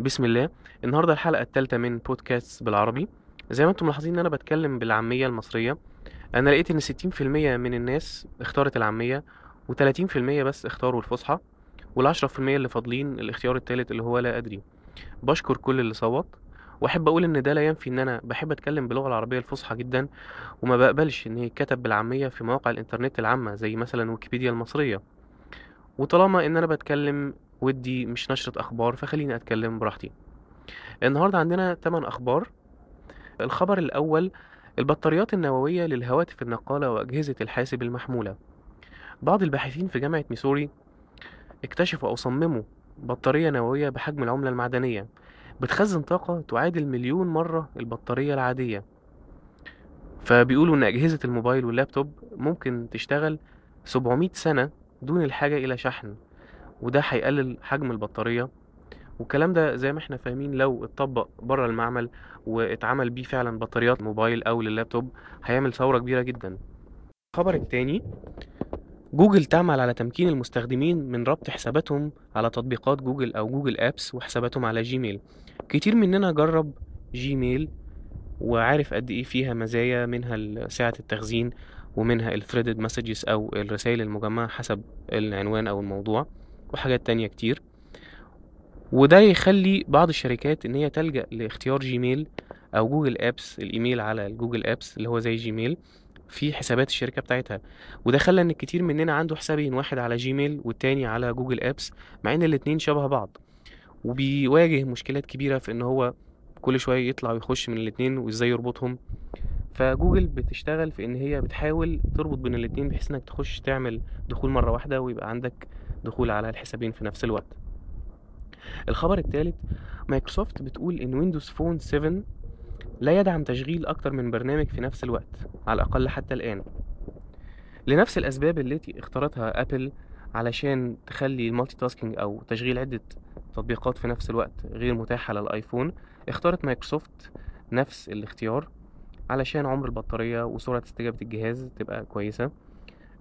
بسم الله. النهارده الحلقة الثالثة من بودكاست بالعربي. زي ما أنتم ملاحظين إن أنا بتكلم بالعامية المصرية. أنا لقيت إن 60% من الناس اختارت العامية و30% بس اختاروا الفصحى وال10% اللي فاضلين الاختيار الثالث اللي هو لا أدري. بشكر كل اللي صوت. وأحب أقول إن ده لا ينفي إن أنا بحب أتكلم باللغة العربية الفصحى جدا وما بقبلش إن هي يتكتب بالعامية في مواقع الإنترنت العامة زي مثلا ويكيبيديا المصرية. وطالما إن أنا بتكلم ودي مش نشرة أخبار فخليني أتكلم براحتي. النهاردة عندنا 8 أخبار. الخبر الأول البطاريات النووية للهواتف النقالة وأجهزة الحاسب المحمولة. بعض الباحثين في جامعة ميسوري اكتشفوا أو صمموا بطارية نووية بحجم العملة المعدنية. بتخزن طاقة تعادل مليون مرة البطارية العادية. فبيقولوا إن أجهزة الموبايل واللابتوب ممكن تشتغل 700 سنة دون الحاجة إلى شحن. وده هيقلل حجم البطارية. والكلام ده زي ما إحنا فاهمين لو اتطبق بره المعمل واتعمل بيه فعلا بطاريات موبايل أو لللابتوب هيعمل ثورة كبيرة جدا. الخبر التاني جوجل تعمل على تمكين المستخدمين من ربط حساباتهم على تطبيقات جوجل أو Google Apps وحساباتهم على Gmail. كتير مننا جرب Gmail وعارف قد إيه فيها مزايا منها سعة التخزين ومنها ال threaded messages أو الرسائل المجمعة حسب العنوان أو الموضوع. وحاجات تانية كتير. وده يخلي بعض الشركات إن هي تلجأ لاختيار Gmail أو Google Apps الإيميل على ال Google Apps اللي هو زي Gmail في حسابات الشركة بتاعتها. وده خلى إن كتير مننا عنده حسابين واحد على Gmail والتاني على Google Apps مع إن الاتنين شبه بعض. وبيواجه مشكلات كبيرة في إن هو كل شوية يطلع ويخش من الاتنين وإزاي يربطهم. فجوجل بتشتغل في إن هي بتحاول تربط بين الاتنين بحيث إنك تخش تعمل دخول مرة واحدة ويبقى عندك دخول على الحسابين في نفس الوقت. الخبر الثالث مايكروسوفت بتقول إن Windows Phone 7 لا يدعم تشغيل أكتر من برنامج في نفس الوقت على الأقل حتى الآن. لنفس الأسباب التي اختارتها Apple علشان تخلي ال multitasking أو تشغيل عدة تطبيقات في نفس الوقت غير متاح على ال iPhone اختارت مايكروسوفت نفس الاختيار. علشان عمر البطارية وسرعة استجابة الجهاز تبقى كويسة.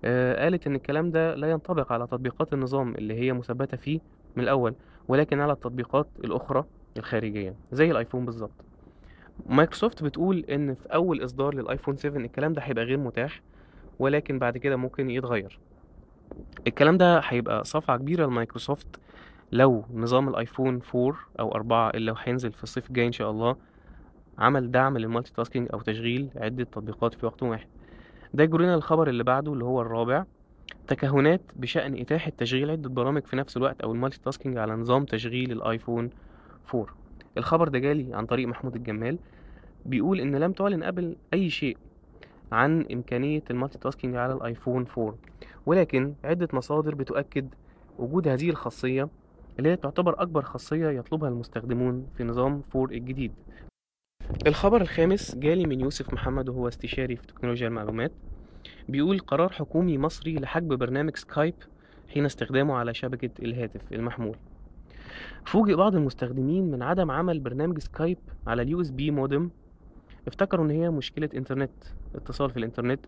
آه قالت إن الكلام ده لا ينطبق على تطبيقات النظام اللي هي مثبتة فيه من الأول ولكن على التطبيقات الأخرى الخارجية زي الآيفون بالظبط. مايكروسوفت بتقول إن في أول إصدار للآيفون 7 الكلام ده هيبقى غير متاح ولكن بعد كده ممكن يتغير. الكلام ده هيبقى صفعة كبيرة لمايكروسوفت لو نظام الآيفون 4 أو 4 اللي هينزل في الصيف الجاي إن شاء الله عمل دعم لل multitasking أو تشغيل عدة تطبيقات في وقت واحد. ده يجرنا الخبر اللي بعده اللي هو الرابع. تكهنات بشأن إتاحة تشغيل عدة برامج في نفس الوقت أو ال multitasking على نظام تشغيل الآيفون 4 الخبر ده جالي عن طريق محمود الجمال. بيقول إن لم تعلن أبل أي شيء عن إمكانية ال multitasking على الآيفون 4 ولكن عدة مصادر بتؤكد وجود هذه الخاصية اللي هي تعتبر أكبر خاصية يطلبها المستخدمون في نظام 4 الجديد. الخبر الخامس جالي من يوسف محمد وهو استشاري في تكنولوجيا المعلومات بيقول قرار حكومي مصري لحجب برنامج سكايب حين استخدامه على شبكة الهاتف المحمول. فوجئ بعض المستخدمين من عدم عمل برنامج سكايب على ال USB modem. افتكروا إن هي مشكلة إنترنت اتصال في الإنترنت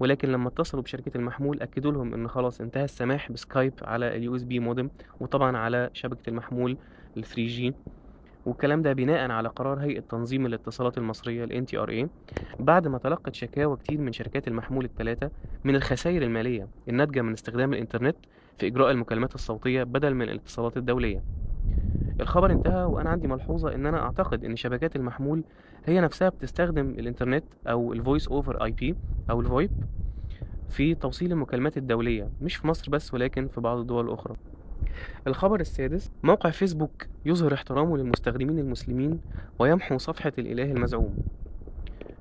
ولكن لما اتصلوا بشركة المحمول أكدوا لهم إن خلاص انتهى السماح بسكايب على ال USB modem وطبعا على شبكة المحمول ال 3G والكلام ده بناء على قرار هيئة تنظيم الاتصالات المصرية ال NTRA بعد ما تلقت شكاوى كتير من شركات المحمول الثلاثة من الخسائر المالية الناتجة من استخدام الإنترنت في إجراء المكالمات الصوتية بدل من الاتصالات الدولية. الخبر انتهى وأنا عندي ملحوظة إن أنا أعتقد إن شبكات المحمول هي نفسها بتستخدم الإنترنت أو ال voice over IP أو ال VoIP في توصيل المكالمات الدولية مش في مصر بس ولكن في بعض الدول الأخرى. الخبر السادس موقع فيسبوك يظهر احترامه للمستخدمين المسلمين ويمحو صفحة الإله المزعوم.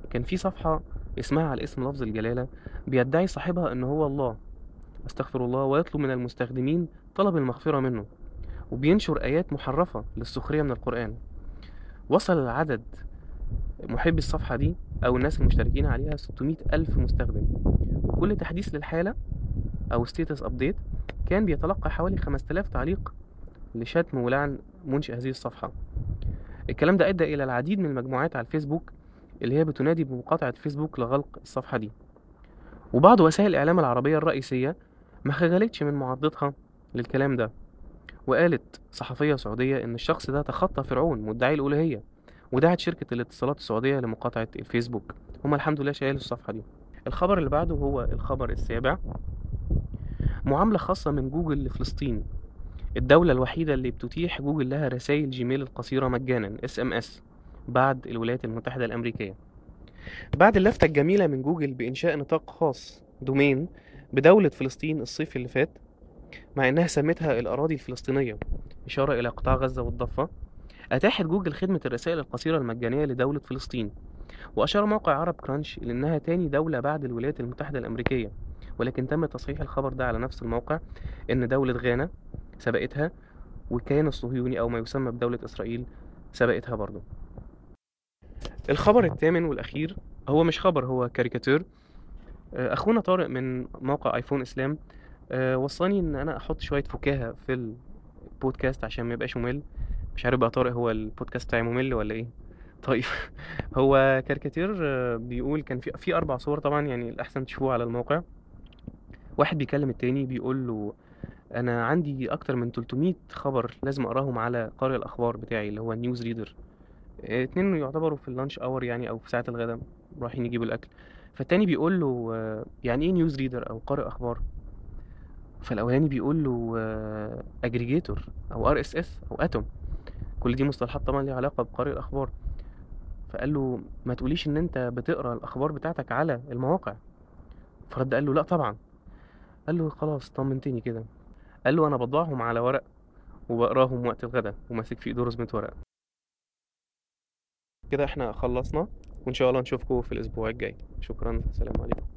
كان في صفحة اسمها على اسم لفظ الجلالة بيدعي صاحبها إن هو الله. أستغفر الله ويطلب من المستخدمين طلب المغفرة منه. وبينشر آيات محرفة للسخرية من القرآن. وصل العدد محبي الصفحة دي أو الناس المشتركين عليها 600 ألف مستخدم. وكل تحديث للحالة أو status update كان بيتلقى حوالي 5000 تعليق لشتم ولعن منشئ هذه الصفحة. الكلام ده أدى إلى العديد من المجموعات على الفيسبوك اللي هي بتنادي بمقاطعة فيسبوك لغلق الصفحة دي. وبعض وسائل الإعلام العربية الرئيسية ما خجلتش من معارضتها للكلام ده وقالت صحفية سعودية إن الشخص ده تخطى فرعون مدعي الألوهية ودعت شركة الاتصالات السعودية لمقاطعة الفيسبوك. هما الحمد لله شايلوا الصفحة دي. الخبر اللي بعده هو الخبر السابع. معاملة خاصة من جوجل لفلسطين. الدولة الوحيدة اللي بتتيح جوجل لها رسائل جيميل القصيرة مجانا SMS بعد الولايات المتحدة الأمريكية. بعد اللفتة الجميلة من جوجل بإنشاء نطاق خاص domain بدولة فلسطين الصيف اللي فات مع إنها سمتها الأراضي الفلسطينية. إشارة إلى قطاع غزة والضفة. أتاحت جوجل خدمة الرسائل القصيرة المجانية لدولة فلسطين. وأشار موقع عرب كرانش إلى إنها تاني دولة بعد الولايات المتحدة الأمريكية. ولكن تم تصحيح الخبر ده على نفس الموقع إن دولة غانا سبقتها والكيان الصهيوني أو ما يسمى بدولة إسرائيل سبقتها برضه. الخبر الثامن والأخير هو مش خبر هو كاريكاتير. آه، أخونا طارق من موقع آيفون إسلام آه، وصاني إن أنا أحط شوية فكاهة في البودكاست عشان ما يبقاش ممل. مش عارف بقى طارق هو البودكاست بتاعي ممل ولا إيه؟ طيب هو كاريكاتير آه، بيقول كان في في أربع صور طبعا يعني الأحسن تشوفوه على الموقع. واحد بيكلم التاني بيقول له أنا عندي أكتر من 300 خبر لازم أقراهم على قارئ الأخبار بتاعي اللي هو ال news reader اتنين يعتبروا في ال lunch hour يعني أو في ساعة الغداء رايحين يجيبوا الأكل. فالتاني بيقول له آه، يعني إيه news reader أو قارئ أخبار؟ فالأولاني بيقول له aggregator أو RSS أو Atom كل دي مصطلحات طبعا ليها علاقة بقارئ الأخبار. فقال له ما تقوليش إن أنت بتقرأ الأخبار بتاعتك على المواقع. فرد قال له لا طبعا. قال له خلاص طمنتني كده. قال له أنا بضعهم على ورق وبقراهم وقت الغدا وماسك في إيده رزمة ورق. كده إحنا خلصنا وإن شاء الله نشوفكم في الأسبوع الجاي. شكرا سلام عليكم.